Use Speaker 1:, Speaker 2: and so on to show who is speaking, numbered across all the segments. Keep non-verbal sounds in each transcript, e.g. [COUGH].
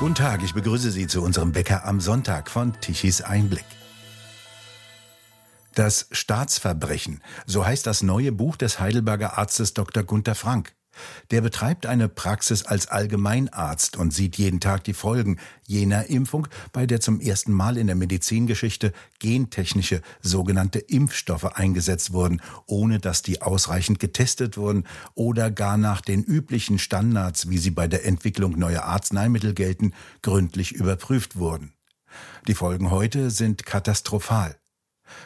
Speaker 1: Guten Tag, ich begrüße Sie zu unserem Bäcker am Sonntag von Tichys Einblick. Das Staatsverbrechen, so heißt das neue Buch des Heidelberger Arztes Dr. Gunther Frank. Der betreibt eine Praxis als Allgemeinarzt und sieht jeden Tag die Folgen jener Impfung, bei der zum ersten Mal in der Medizingeschichte gentechnische sogenannte Impfstoffe eingesetzt wurden, ohne dass die ausreichend getestet wurden oder gar nach den üblichen Standards, wie sie bei der Entwicklung neuer Arzneimittel gelten, gründlich überprüft wurden. Die Folgen heute sind katastrophal.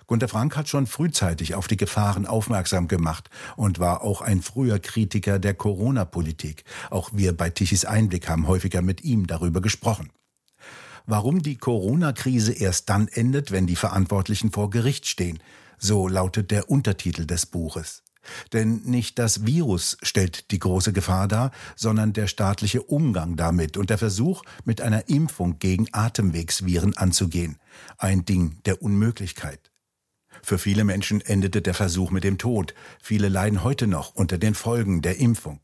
Speaker 1: Gunter Frank hat schon frühzeitig auf die Gefahren aufmerksam gemacht und war auch ein früher Kritiker der Corona-Politik. Auch wir bei Tichys Einblick haben häufiger mit ihm darüber gesprochen. Warum die Corona-Krise erst dann endet, wenn die Verantwortlichen vor Gericht stehen, so lautet der Untertitel des Buches. Denn nicht das Virus stellt die große Gefahr dar, sondern der staatliche Umgang damit und der Versuch, mit einer Impfung gegen Atemwegsviren anzugehen. Ein Ding der Unmöglichkeit. Für viele Menschen endete der Versuch mit dem Tod. Viele leiden heute noch unter den Folgen der Impfung.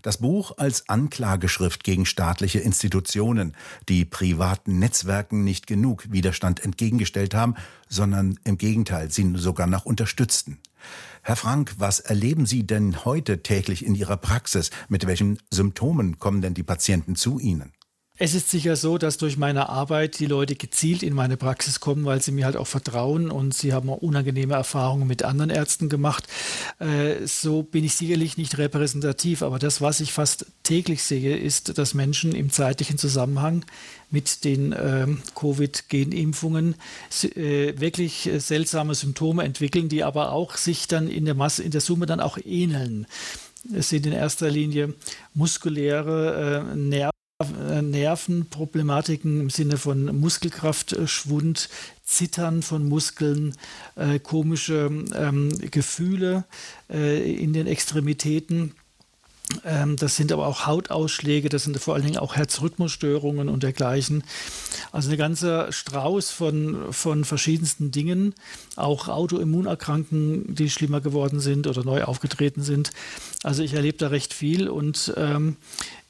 Speaker 1: Das Buch als Anklageschrift gegen staatliche Institutionen, die privaten Netzwerken nicht genug Widerstand entgegengestellt haben, sondern im Gegenteil sie sogar noch unterstützten. Herr Frank, was erleben Sie denn heute täglich in Ihrer Praxis? Mit welchen Symptomen kommen denn die Patienten zu Ihnen?
Speaker 2: Es ist sicher so, dass durch meine Arbeit die Leute gezielt in meine Praxis kommen, weil sie mir halt auch vertrauen und sie haben auch unangenehme Erfahrungen mit anderen Ärzten gemacht. Äh, so bin ich sicherlich nicht repräsentativ, aber das, was ich fast täglich sehe, ist, dass Menschen im zeitlichen Zusammenhang mit den äh, Covid-Genimpfungen äh, wirklich seltsame Symptome entwickeln, die aber auch sich dann in der Masse, in der Summe dann auch ähneln. Es sind in erster Linie muskuläre äh, Nerven. Äh, Nervenproblematiken im Sinne von Muskelkraftschwund, Zittern von Muskeln, äh, komische ähm, Gefühle äh, in den Extremitäten. Ähm, das sind aber auch Hautausschläge, das sind vor allen Dingen auch Herzrhythmusstörungen und dergleichen. Also eine ganze Strauß von, von verschiedensten Dingen, auch Autoimmunerkrankungen, die schlimmer geworden sind oder neu aufgetreten sind. Also ich erlebe da recht viel und ähm,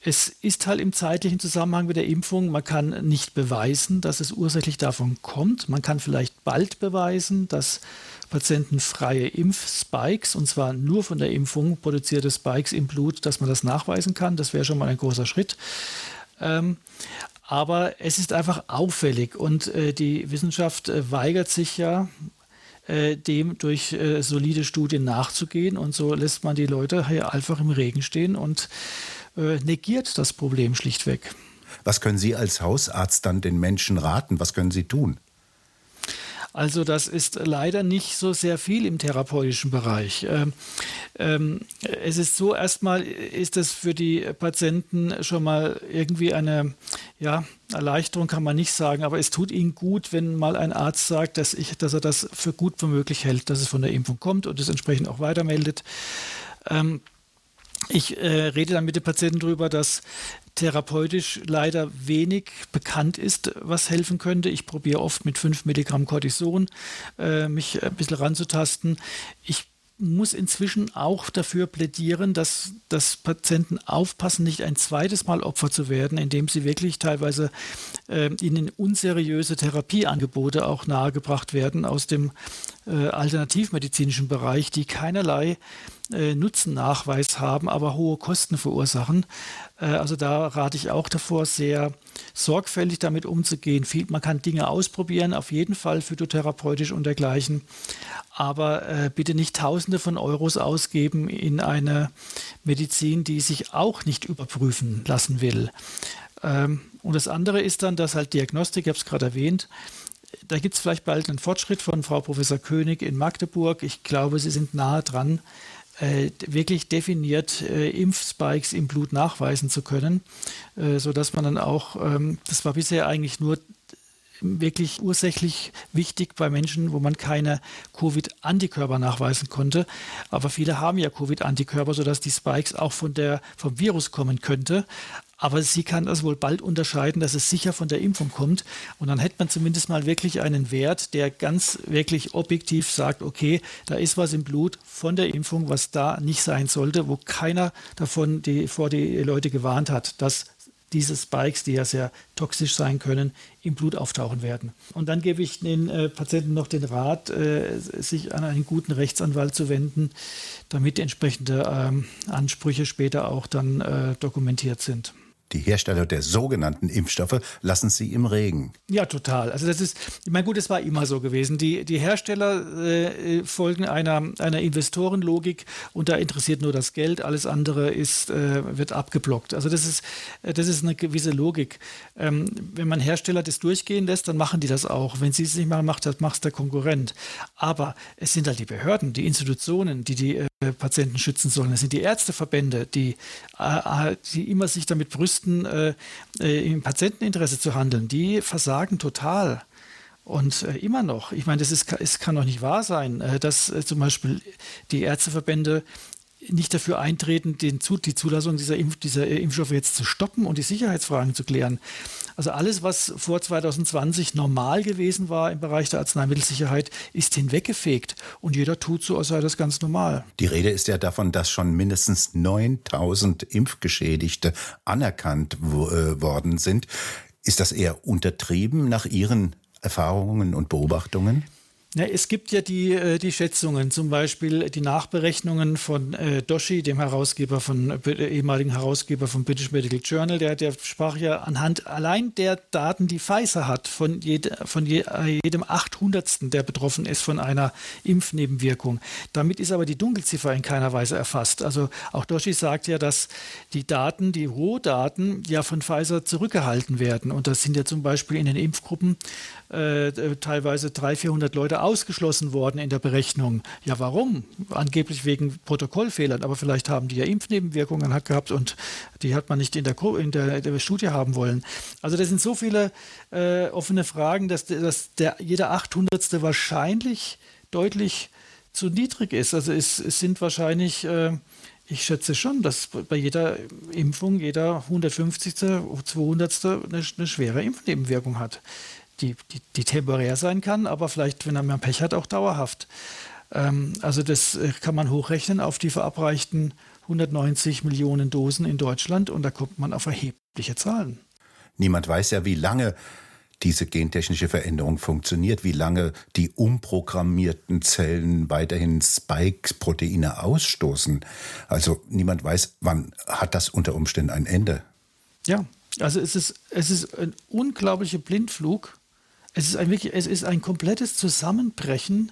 Speaker 2: es ist halt im zeitlichen Zusammenhang mit der Impfung, man kann nicht beweisen, dass es ursächlich davon kommt. Man kann vielleicht bald beweisen, dass Patienten freie Impfspikes, und zwar nur von der Impfung produzierte Spikes im Blut, dass man das nachweisen kann. Das wäre schon mal ein großer Schritt. Ähm, aber es ist einfach auffällig und äh, die Wissenschaft äh, weigert sich ja, äh, dem durch äh, solide Studien nachzugehen. Und so lässt man die Leute hier einfach im Regen stehen und äh, negiert das Problem schlichtweg.
Speaker 1: Was können Sie als Hausarzt dann den Menschen raten? Was können Sie tun?
Speaker 2: Also das ist leider nicht so sehr viel im therapeutischen Bereich. Ähm, ähm, es ist so, erstmal ist es für die Patienten schon mal irgendwie eine ja, Erleichterung, kann man nicht sagen, aber es tut ihnen gut, wenn mal ein Arzt sagt, dass, ich, dass er das für gut für möglich hält, dass es von der Impfung kommt und es entsprechend auch weitermeldet. Ähm, ich äh, rede dann mit den Patienten darüber, dass therapeutisch leider wenig bekannt ist, was helfen könnte. Ich probiere oft mit 5 Milligramm Cortison äh, mich ein bisschen ranzutasten. Ich muss inzwischen auch dafür plädieren, dass, dass Patienten aufpassen, nicht ein zweites Mal Opfer zu werden, indem sie wirklich teilweise äh, ihnen unseriöse Therapieangebote auch nahegebracht werden aus dem äh, alternativmedizinischen Bereich, die keinerlei äh, Nutzennachweis haben, aber hohe Kosten verursachen. Äh, also da rate ich auch davor, sehr sorgfältig damit umzugehen. Viel, man kann Dinge ausprobieren, auf jeden Fall phytotherapeutisch und dergleichen aber äh, bitte nicht Tausende von Euros ausgeben in eine Medizin, die sich auch nicht überprüfen lassen will. Ähm, und das andere ist dann, dass halt Diagnostik, ich habe es gerade erwähnt, da gibt es vielleicht bald einen Fortschritt von Frau Professor König in Magdeburg. Ich glaube, Sie sind nahe dran, äh, wirklich definiert äh, Impfspikes im Blut nachweisen zu können, äh, sodass man dann auch, ähm, das war bisher eigentlich nur wirklich ursächlich wichtig bei Menschen, wo man keine Covid-Antikörper nachweisen konnte. Aber viele haben ja Covid-Antikörper, sodass die Spikes auch von der, vom Virus kommen könnte. Aber sie kann das wohl bald unterscheiden, dass es sicher von der Impfung kommt. Und dann hätte man zumindest mal wirklich einen Wert, der ganz wirklich objektiv sagt, okay, da ist was im Blut von der Impfung, was da nicht sein sollte, wo keiner davon die, vor die Leute gewarnt hat, dass diese Spikes, die ja sehr toxisch sein können, im Blut auftauchen werden. Und dann gebe ich den äh, Patienten noch den Rat, äh, sich an einen guten Rechtsanwalt zu wenden, damit entsprechende ähm, Ansprüche später auch dann äh, dokumentiert sind
Speaker 1: die Hersteller der sogenannten Impfstoffe lassen sie im Regen.
Speaker 2: Ja, total. Also das ist, ich meine, gut, es war immer so gewesen. Die, die Hersteller äh, folgen einer, einer Investorenlogik und da interessiert nur das Geld, alles andere ist, äh, wird abgeblockt. Also das ist, äh, das ist eine gewisse Logik. Ähm, wenn man Hersteller das durchgehen lässt, dann machen die das auch. Wenn sie es nicht machen, macht das macht der Konkurrent. Aber es sind halt die Behörden, die Institutionen, die die äh, Patienten schützen sollen. Es sind die Ärzteverbände, die, äh, äh, die immer sich damit brüsten, äh, im Patienteninteresse zu handeln. Die versagen total. Und immer noch, ich meine, das ist, es kann doch nicht wahr sein, dass zum Beispiel die Ärzteverbände nicht dafür eintreten, den, die Zulassung dieser, Impf, dieser Impfstoffe jetzt zu stoppen und die Sicherheitsfragen zu klären. Also alles, was vor 2020 normal gewesen war im Bereich der Arzneimittelsicherheit, ist hinweggefegt und jeder tut so, als sei das ganz normal.
Speaker 1: Die Rede ist ja davon, dass schon mindestens 9000 Impfgeschädigte anerkannt äh, worden sind. Ist das eher untertrieben nach Ihren Erfahrungen und Beobachtungen?
Speaker 2: Ja, es gibt ja die, äh, die Schätzungen, zum Beispiel die Nachberechnungen von äh, Doshi, dem Herausgeber von, äh, ehemaligen Herausgeber vom British Medical Journal, der, der sprach ja anhand allein der Daten, die Pfizer hat, von, jede, von je, äh, jedem Achthundertsten, der betroffen ist von einer Impfnebenwirkung. Damit ist aber die Dunkelziffer in keiner Weise erfasst. Also auch Doshi sagt ja, dass die Daten, die Rohdaten ja von Pfizer zurückgehalten werden. Und das sind ja zum Beispiel in den Impfgruppen äh, teilweise 300, 400 Leute ausgeschlossen worden in der Berechnung. Ja, warum? Angeblich wegen Protokollfehlern, aber vielleicht haben die ja Impfnebenwirkungen gehabt und die hat man nicht in der, in der, der Studie haben wollen. Also das sind so viele äh, offene Fragen, dass, dass der, jeder 800. wahrscheinlich deutlich zu niedrig ist. Also es, es sind wahrscheinlich äh, ich schätze schon, dass bei jeder Impfung jeder 150., 200. eine, eine schwere Impfnebenwirkung hat die, die, die temporär sein kann, aber vielleicht, wenn er mehr Pech hat, auch dauerhaft. Ähm, also das äh, kann man hochrechnen auf die verabreichten 190 Millionen Dosen in Deutschland und da kommt man auf erhebliche Zahlen.
Speaker 1: Niemand weiß ja, wie lange diese gentechnische Veränderung funktioniert, wie lange die umprogrammierten Zellen weiterhin Spike-Proteine ausstoßen. Also niemand weiß, wann hat das unter Umständen ein Ende.
Speaker 2: Ja, also es ist, es ist ein unglaublicher Blindflug es ist ein, wirklich, es ist ein komplettes Zusammenbrechen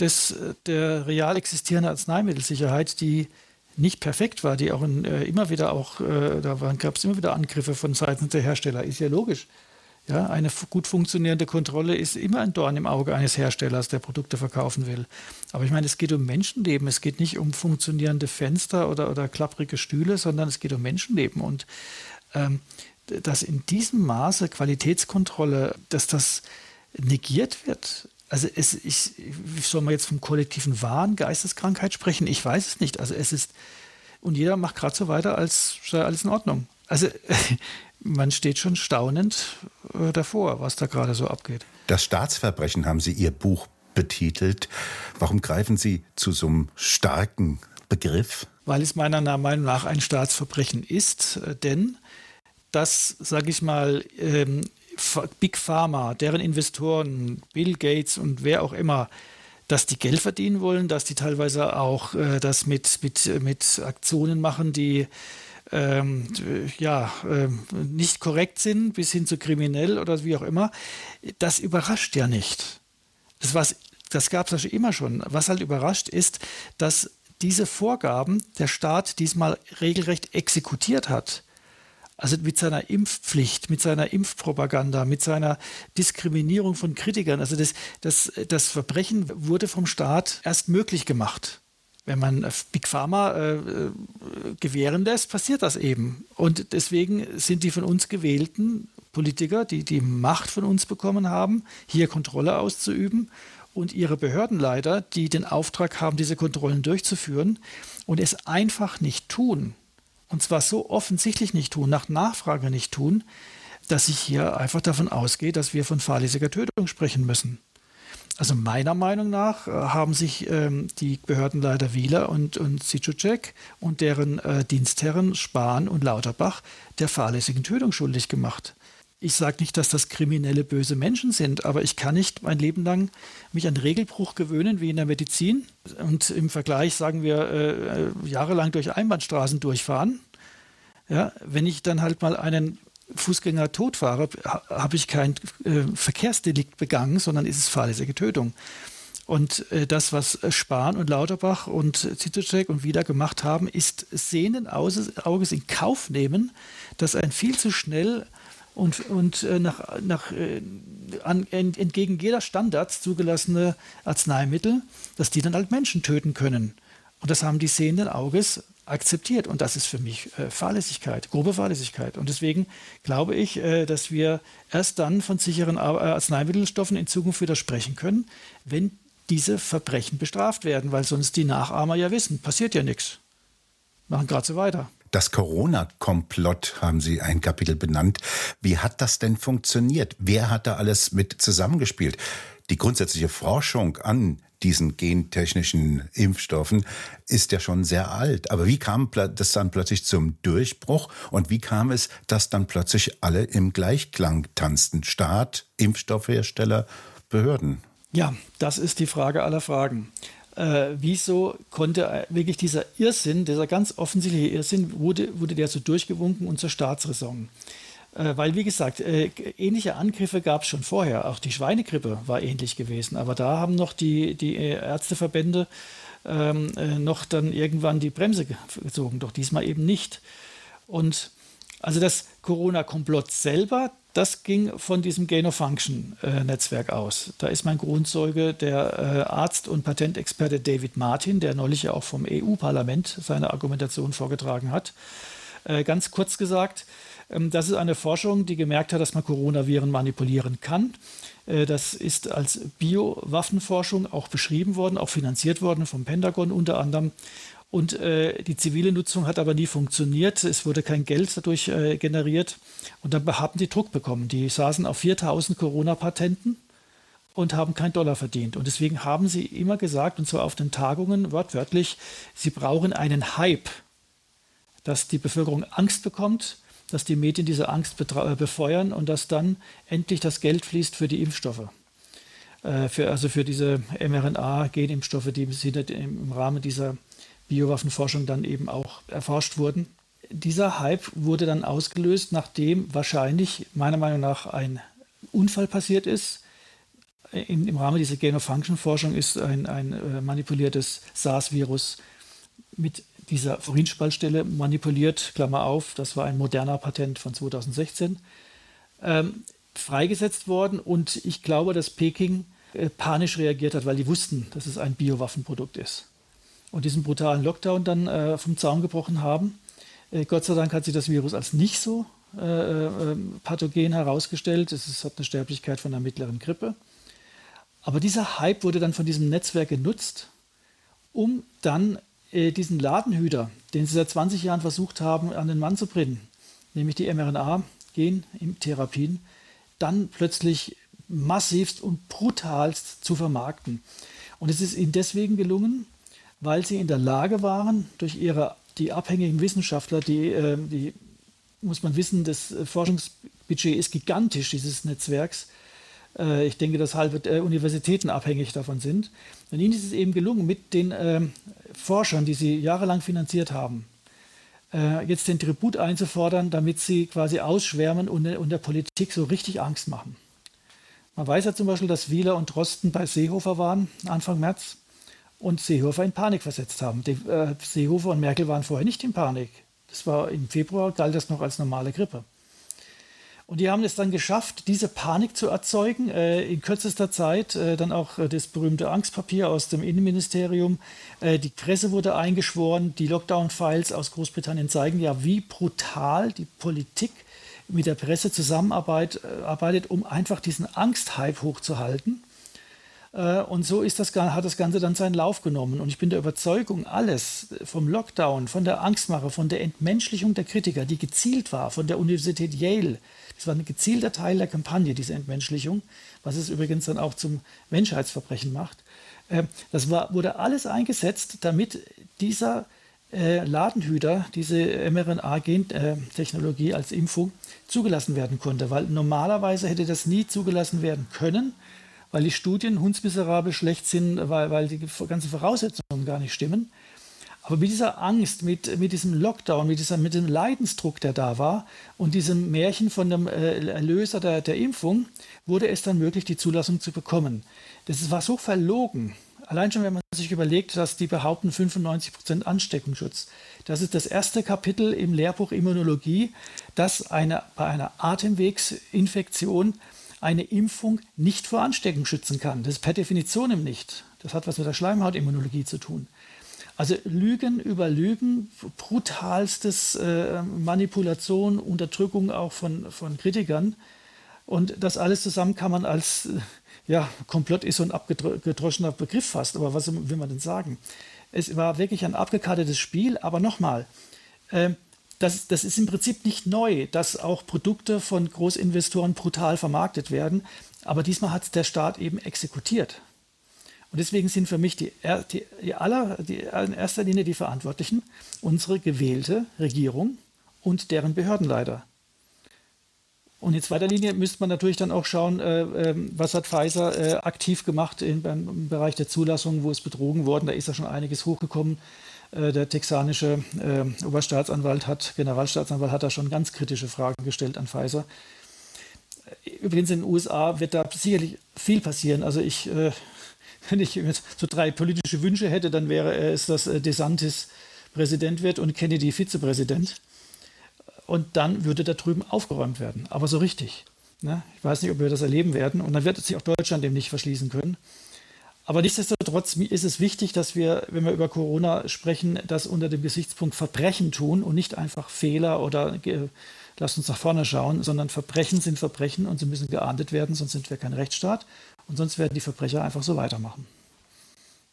Speaker 2: des, der real existierenden Arzneimittelsicherheit, die nicht perfekt war, die auch in, äh, immer wieder auch, äh, da gab es immer wieder Angriffe von Seiten der Hersteller, ist ja logisch. Ja, eine gut funktionierende Kontrolle ist immer ein Dorn im Auge eines Herstellers, der Produkte verkaufen will. Aber ich meine, es geht um Menschenleben. Es geht nicht um funktionierende Fenster oder, oder klapprige Stühle, sondern es geht um Menschenleben. Und ähm, dass in diesem Maße Qualitätskontrolle, dass das negiert wird. Also es, ich, soll man jetzt vom kollektiven Wahn, Geisteskrankheit sprechen? Ich weiß es nicht. Also es ist, und jeder macht gerade so weiter, als sei alles in Ordnung. Also [LAUGHS] man steht schon staunend äh, davor, was da gerade so abgeht.
Speaker 1: Das Staatsverbrechen haben Sie Ihr Buch betitelt. Warum greifen Sie zu so einem starken Begriff?
Speaker 2: Weil es meiner Meinung nach ein Staatsverbrechen ist, äh, denn dass, sage ich mal, ähm, Big Pharma, deren Investoren, Bill Gates und wer auch immer, dass die Geld verdienen wollen, dass die teilweise auch äh, das mit, mit, mit Aktionen machen, die ähm, ja, äh, nicht korrekt sind, bis hin zu kriminell oder wie auch immer, das überrascht ja nicht. Das, das gab es ja immer schon. Was halt überrascht ist, dass diese Vorgaben der Staat diesmal regelrecht exekutiert hat. Also mit seiner Impfpflicht, mit seiner Impfpropaganda, mit seiner Diskriminierung von Kritikern. Also das, das, das Verbrechen wurde vom Staat erst möglich gemacht. Wenn man Big Pharma äh, äh, gewähren lässt, passiert das eben. Und deswegen sind die von uns gewählten Politiker, die die Macht von uns bekommen haben, hier Kontrolle auszuüben und ihre Behördenleiter, die den Auftrag haben, diese Kontrollen durchzuführen und es einfach nicht tun, und zwar so offensichtlich nicht tun, nach Nachfrage nicht tun, dass ich hier einfach davon ausgehe, dass wir von fahrlässiger Tötung sprechen müssen. Also meiner Meinung nach äh, haben sich ähm, die Behördenleiter Wieler und, und Sitschutschek und deren äh, Dienstherren Spahn und Lauterbach der fahrlässigen Tötung schuldig gemacht. Ich sage nicht, dass das kriminelle böse Menschen sind, aber ich kann nicht mein Leben lang mich an Regelbruch gewöhnen wie in der Medizin und im Vergleich sagen wir äh, äh jahrelang durch Einbahnstraßen durchfahren. Ja, wenn ich dann halt mal einen Fußgänger totfahre, habe ich kein äh, Verkehrsdelikt begangen, sondern ist es fahrlässige Tötung. Und äh, das, was Spahn und Lauterbach und Zitocek und wieder gemacht haben, ist sehenden Auges in Kauf nehmen, dass ein viel zu schnell und, und äh, nach, nach, äh, an, entgegen jeder Standards zugelassene Arzneimittel, dass die dann halt Menschen töten können. Und das haben die sehenden Auges akzeptiert. Und das ist für mich äh, Fahrlässigkeit, grobe Fahrlässigkeit. Und deswegen glaube ich, dass wir erst dann von sicheren Arzneimittelstoffen in Zukunft wieder sprechen können, wenn diese Verbrechen bestraft werden, weil sonst die Nachahmer ja wissen, passiert ja nichts. Machen gerade so weiter.
Speaker 1: Das Corona-Komplott haben Sie ein Kapitel benannt. Wie hat das denn funktioniert? Wer hat da alles mit zusammengespielt? Die grundsätzliche Forschung an diesen gentechnischen Impfstoffen ist ja schon sehr alt. Aber wie kam das dann plötzlich zum Durchbruch und wie kam es, dass dann plötzlich alle im Gleichklang tanzten? Staat, Impfstoffhersteller, Behörden?
Speaker 2: Ja, das ist die Frage aller Fragen. Äh, wieso konnte wirklich dieser Irrsinn, dieser ganz offensichtliche Irrsinn, wurde, wurde der so durchgewunken und zur Staatsräson? Äh, weil, wie gesagt, äh, ähnliche Angriffe gab es schon vorher. Auch die Schweinegrippe war ähnlich gewesen. Aber da haben noch die, die äh, Ärzteverbände ähm, noch dann irgendwann die Bremse gezogen. Doch diesmal eben nicht. Und also das Corona-Komplott selber, das ging von diesem Gain-of-Function-Netzwerk aus. Da ist mein Grundzeuge der Arzt und Patentexperte David Martin, der neulich ja auch vom EU-Parlament seine Argumentation vorgetragen hat. Ganz kurz gesagt, ähm, das ist eine Forschung, die gemerkt hat, dass man Coronaviren manipulieren kann. Äh, das ist als Biowaffenforschung auch beschrieben worden, auch finanziert worden vom Pentagon unter anderem. Und äh, die zivile Nutzung hat aber nie funktioniert. Es wurde kein Geld dadurch äh, generiert. Und dann haben die Druck bekommen. Die saßen auf 4000 Corona-Patenten und haben keinen Dollar verdient. Und deswegen haben sie immer gesagt, und zwar auf den Tagungen wortwörtlich, sie brauchen einen Hype, dass die Bevölkerung Angst bekommt dass die Medien diese Angst äh, befeuern und dass dann endlich das Geld fließt für die Impfstoffe. Äh, für, also für diese mRNA-Genimpfstoffe, die im Rahmen dieser Biowaffenforschung dann eben auch erforscht wurden. Dieser Hype wurde dann ausgelöst, nachdem wahrscheinlich meiner Meinung nach ein Unfall passiert ist. Im, im Rahmen dieser Gain-of-Function-Forschung ist ein, ein äh, manipuliertes SARS-Virus mit dieser Urinspaltstelle manipuliert, Klammer auf, das war ein moderner Patent von 2016, ähm, freigesetzt worden. Und ich glaube, dass Peking äh, panisch reagiert hat, weil die wussten, dass es ein Biowaffenprodukt ist. Und diesen brutalen Lockdown dann äh, vom Zaun gebrochen haben. Äh, Gott sei Dank hat sich das Virus als nicht so äh, äh, pathogen herausgestellt. Es, es hat eine Sterblichkeit von einer mittleren Grippe. Aber dieser Hype wurde dann von diesem Netzwerk genutzt, um dann äh, diesen Ladenhüter, den sie seit 20 Jahren versucht haben, an den Mann zu bringen, nämlich die mRNA-Gentherapien, dann plötzlich massivst und brutalst zu vermarkten. Und es ist ihnen deswegen gelungen, weil sie in der Lage waren, durch ihre die abhängigen Wissenschaftler, die, äh, die muss man wissen, das Forschungsbudget ist gigantisch dieses Netzwerks, äh, ich denke, dass halbe äh, Universitäten abhängig davon sind. Und ihnen ist es eben gelungen, mit den ähm, Forschern, die sie jahrelang finanziert haben, äh, jetzt den Tribut einzufordern, damit sie quasi ausschwärmen und, und der Politik so richtig Angst machen. Man weiß ja zum Beispiel, dass Wieler und Drosten bei Seehofer waren, Anfang März, und Seehofer in Panik versetzt haben. Die, äh, Seehofer und Merkel waren vorher nicht in Panik. Das war im Februar, galt das noch als normale Grippe. Und die haben es dann geschafft, diese Panik zu erzeugen, äh, in kürzester Zeit. Äh, dann auch äh, das berühmte Angstpapier aus dem Innenministerium. Äh, die Presse wurde eingeschworen. Die Lockdown-Files aus Großbritannien zeigen ja, wie brutal die Politik mit der Presse zusammenarbeitet, äh, um einfach diesen Angsthype hochzuhalten. Äh, und so ist das, hat das Ganze dann seinen Lauf genommen. Und ich bin der Überzeugung, alles vom Lockdown, von der Angstmache, von der Entmenschlichung der Kritiker, die gezielt war, von der Universität Yale, das war ein gezielter Teil der Kampagne, diese Entmenschlichung, was es übrigens dann auch zum Menschheitsverbrechen macht. Äh, das war, wurde alles eingesetzt, damit dieser äh, Ladenhüter, diese mRNA-Gentechnologie als Impfung zugelassen werden konnte, weil normalerweise hätte das nie zugelassen werden können, weil die Studien hundsmiserabel schlecht sind, weil, weil die ganzen Voraussetzungen gar nicht stimmen. Aber mit dieser Angst, mit, mit diesem Lockdown, mit, dieser, mit dem Leidensdruck, der da war und diesem Märchen von dem äh, Erlöser der, der Impfung, wurde es dann möglich, die Zulassung zu bekommen. Das war so verlogen. Allein schon, wenn man sich überlegt, dass die behaupten 95 Prozent Ansteckungsschutz. Das ist das erste Kapitel im Lehrbuch Immunologie, dass eine, bei einer Atemwegsinfektion eine Impfung nicht vor Ansteckung schützen kann. Das ist per Definition nicht. Das hat was mit der Schleimhautimmunologie zu tun. Also Lügen über Lügen, brutalstes äh, Manipulation, Unterdrückung auch von, von Kritikern. Und das alles zusammen kann man als, äh, ja, Komplott ist so ein abgedroschener Begriff fast, aber was will man denn sagen? Es war wirklich ein abgekartetes Spiel, aber nochmal, äh, das, das ist im Prinzip nicht neu, dass auch Produkte von Großinvestoren brutal vermarktet werden. Aber diesmal hat der Staat eben exekutiert. Und deswegen sind für mich die, die, die, aller, die in erster Linie die Verantwortlichen unsere gewählte Regierung und deren Behördenleiter. Und in zweiter Linie müsste man natürlich dann auch schauen, äh, äh, was hat Pfizer äh, aktiv gemacht in, im Bereich der Zulassung, wo es betrogen worden. Da ist ja schon einiges hochgekommen. Äh, der texanische äh, Oberstaatsanwalt hat, Generalstaatsanwalt hat da schon ganz kritische Fragen gestellt an Pfizer. Übrigens in den USA wird da sicherlich viel passieren. Also ich, äh, [LAUGHS] wenn ich so drei politische Wünsche hätte, dann wäre es, dass DeSantis Präsident wird und Kennedy Vizepräsident. Und dann würde da drüben aufgeräumt werden. Aber so richtig. Ne? Ich weiß nicht, ob wir das erleben werden. Und dann wird sich auch Deutschland dem nicht verschließen können. Aber nichtsdestotrotz ist es wichtig, dass wir, wenn wir über Corona sprechen, das unter dem Gesichtspunkt Verbrechen tun und nicht einfach Fehler oder äh, lasst uns nach vorne schauen, sondern Verbrechen sind Verbrechen und sie müssen geahndet werden, sonst sind wir kein Rechtsstaat und sonst werden die Verbrecher einfach so weitermachen.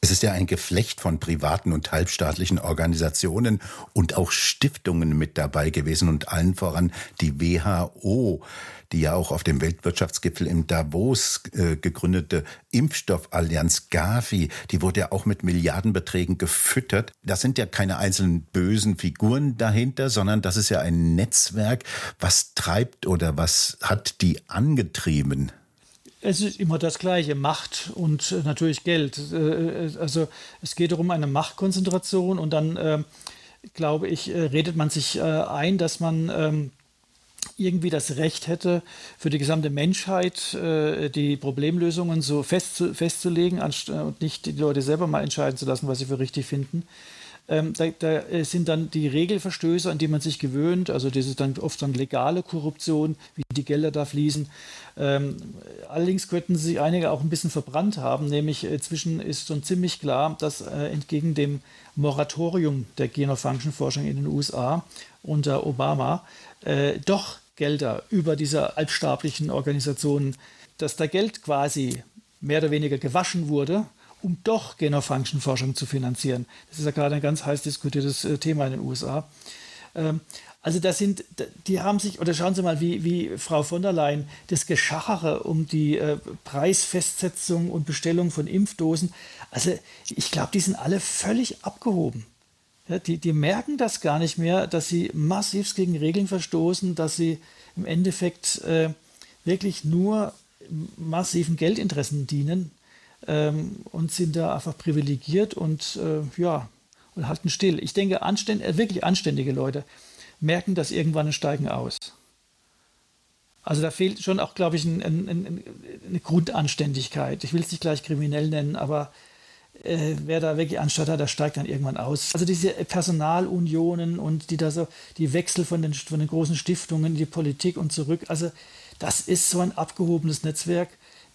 Speaker 1: Es ist ja ein Geflecht von privaten und halbstaatlichen Organisationen und auch Stiftungen mit dabei gewesen und allen voran die WHO, die ja auch auf dem Weltwirtschaftsgipfel im Davos äh, gegründete Impfstoffallianz Gavi, die wurde ja auch mit Milliardenbeträgen gefüttert. Das sind ja keine einzelnen bösen Figuren dahinter, sondern das ist ja ein Netzwerk. Was treibt oder was hat die angetrieben?
Speaker 2: Es ist immer das Gleiche, Macht und äh, natürlich Geld. Äh, äh, also es geht darum eine Machtkonzentration und dann, äh, glaube ich, redet man sich ein, dass man ähm, irgendwie das Recht hätte, für die gesamte Menschheit die Problemlösungen so fest, festzulegen und nicht die Leute selber mal entscheiden zu lassen, was sie für richtig finden. Ähm, da, da, sind dann die Regelverstöße, an die man sich gewöhnt, also das ist dann oft dann legale Korruption, wie die Gelder da fließen. Ähm, allerdings könnten sich einige auch ein bisschen verbrannt haben, nämlich inzwischen ist schon ziemlich klar, dass äh, entgegen dem Moratorium der Genofunction-Forschung in den USA unter Obama äh, doch Gelder über diese halbstaatlichen Organisationen, dass da Geld quasi mehr oder weniger gewaschen wurde um doch Gain-of-Function-Forschung zu finanzieren. Das ist ja gerade ein ganz heiß diskutiertes äh, Thema in den USA. Ähm, also das sind, die haben sich, oder schauen Sie mal, wie, wie Frau von der Leyen das Geschachere um die äh, Preisfestsetzung und Bestellung von Impfdosen, also ich glaube, die sind alle völlig abgehoben. Ja, die, die merken das gar nicht mehr, dass sie massiv gegen Regeln verstoßen, dass sie im Endeffekt äh, wirklich nur massiven Geldinteressen dienen ähm, und sind da einfach privilegiert und äh, ja, und halten still. Ich denke, anständ, äh, wirklich anständige Leute merken das irgendwann und steigen aus. Also da fehlt schon auch, glaube ich, ein, ein, ein, eine Grundanständigkeit. Ich will es nicht gleich kriminell nennen, aber äh, wer da wirklich anstatt hat, der steigt dann irgendwann aus. Also diese Personalunionen und die da so, die Wechsel von den, von den großen Stiftungen in die Politik und zurück, also das ist so ein abgehobenes Netzwerk.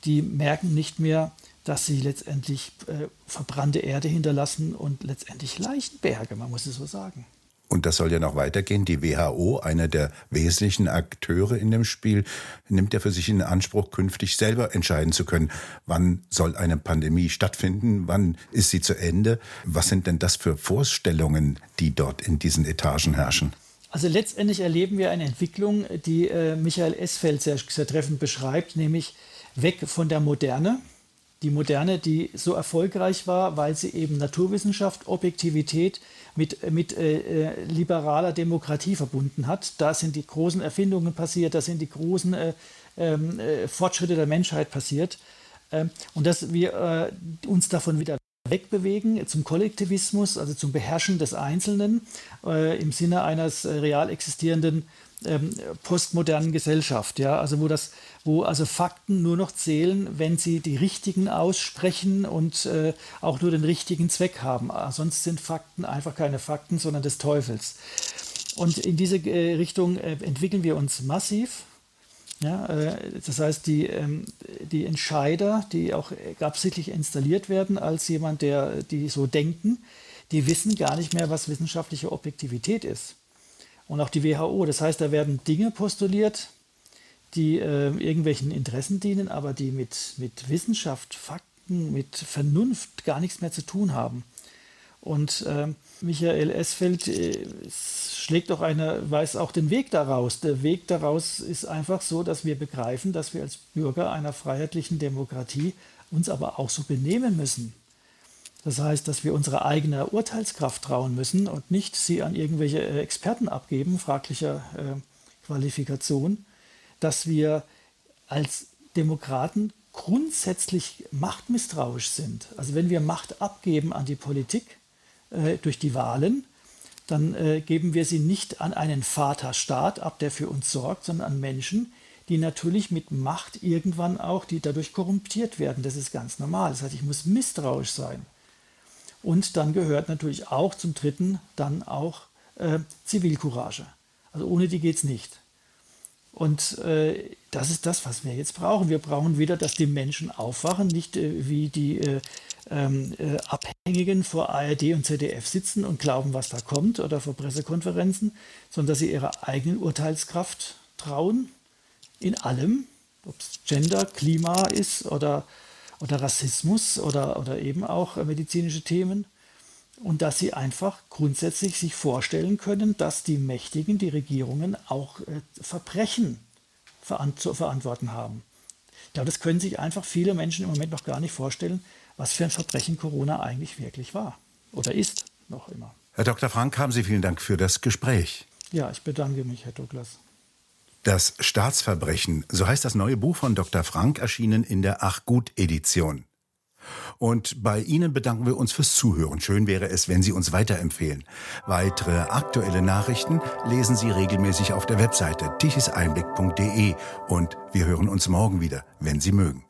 Speaker 2: Die merken nicht mehr, dass sie letztendlich äh, verbrannte Erde hinterlassen und letztendlich Leichenberge, man muss es so sagen.
Speaker 1: Und das soll ja noch weitergehen. Die WHO, einer der wesentlichen Akteure in dem Spiel, nimmt ja für sich in Anspruch, künftig selber entscheiden zu können, wann soll eine Pandemie stattfinden, wann ist sie zu Ende. Was sind denn das für Vorstellungen, die dort in diesen Etagen herrschen?
Speaker 2: Also letztendlich erleben wir eine Entwicklung, die äh, Michael Esfeld sehr, sehr treffend beschreibt, nämlich weg von der Moderne, die Moderne, die so erfolgreich war, weil sie eben Naturwissenschaft, Objektivität mit, mit äh, äh, liberaler Demokratie verbunden hat. Da sind die großen Erfindungen passiert, da sind die großen äh, ähm, äh, Fortschritte der Menschheit passiert. Ähm, und dass wir äh, uns davon wieder wegbewegen zum Kollektivismus, also zum Beherrschen des Einzelnen äh, im Sinne eines real existierenden ähm, postmodernen Gesellschaft, ja, also wo das, wo also Fakten nur noch zählen, wenn sie die richtigen aussprechen und äh, auch nur den richtigen Zweck haben. Ah, sonst sind Fakten einfach keine Fakten, sondern des Teufels. Und in diese äh, Richtung äh, entwickeln wir uns massiv. Ja, äh, das heißt, die, ähm, die Entscheider, die auch absichtlich installiert werden als jemand, der die so denken, die wissen gar nicht mehr, was wissenschaftliche Objektivität ist und auch die WHO. Das heißt, da werden Dinge postuliert, die äh, irgendwelchen Interessen dienen, aber die mit, mit Wissenschaft, Fakten, mit Vernunft gar nichts mehr zu tun haben. Und äh, Michael Esfeld äh, schlägt auch eine, weiß auch den Weg daraus. Der Weg daraus ist einfach so, dass wir begreifen, dass wir als Bürger einer freiheitlichen Demokratie uns aber auch so benehmen müssen. Das heißt, dass wir unsere eigene Urteilskraft trauen müssen und nicht sie an irgendwelche äh, Experten abgeben, fraglicher äh, Qualifikation, dass wir als Demokraten grundsätzlich machtmisstrauisch sind. Also wenn wir Macht abgeben an die Politik äh, durch die Wahlen, dann äh, geben wir sie nicht an einen Vaterstaat ab, der für uns sorgt, sondern an Menschen, die natürlich mit Macht irgendwann auch, die dadurch korrumpiert werden. Das ist ganz normal. Das heißt, ich muss misstrauisch sein. Und dann gehört natürlich auch zum Dritten dann auch äh, Zivilcourage. Also ohne die geht es nicht. Und äh, das ist das, was wir jetzt brauchen. Wir brauchen wieder, dass die Menschen aufwachen, nicht äh, wie die äh, ähm, äh, Abhängigen vor ARD und ZDF sitzen und glauben, was da kommt oder vor Pressekonferenzen, sondern dass sie ihrer eigenen Urteilskraft trauen, in allem, ob es Gender, Klima ist oder oder Rassismus oder, oder eben auch medizinische Themen. Und dass sie einfach grundsätzlich sich vorstellen können, dass die Mächtigen, die Regierungen auch äh, Verbrechen zu verantworten haben. Ich glaube, das können sich einfach viele Menschen im Moment noch gar nicht vorstellen, was für ein Verbrechen Corona eigentlich wirklich war oder ist noch immer.
Speaker 1: Herr Dr. Frank, haben Sie vielen Dank für das Gespräch.
Speaker 2: Ja, ich bedanke mich, Herr Douglas.
Speaker 1: Das Staatsverbrechen, so heißt das neue Buch von Dr. Frank, erschienen in der Ach gut Edition. Und bei Ihnen bedanken wir uns fürs Zuhören. Schön wäre es, wenn Sie uns weiterempfehlen. Weitere aktuelle Nachrichten lesen Sie regelmäßig auf der Webseite tichiseinblick.de und wir hören uns morgen wieder, wenn Sie mögen.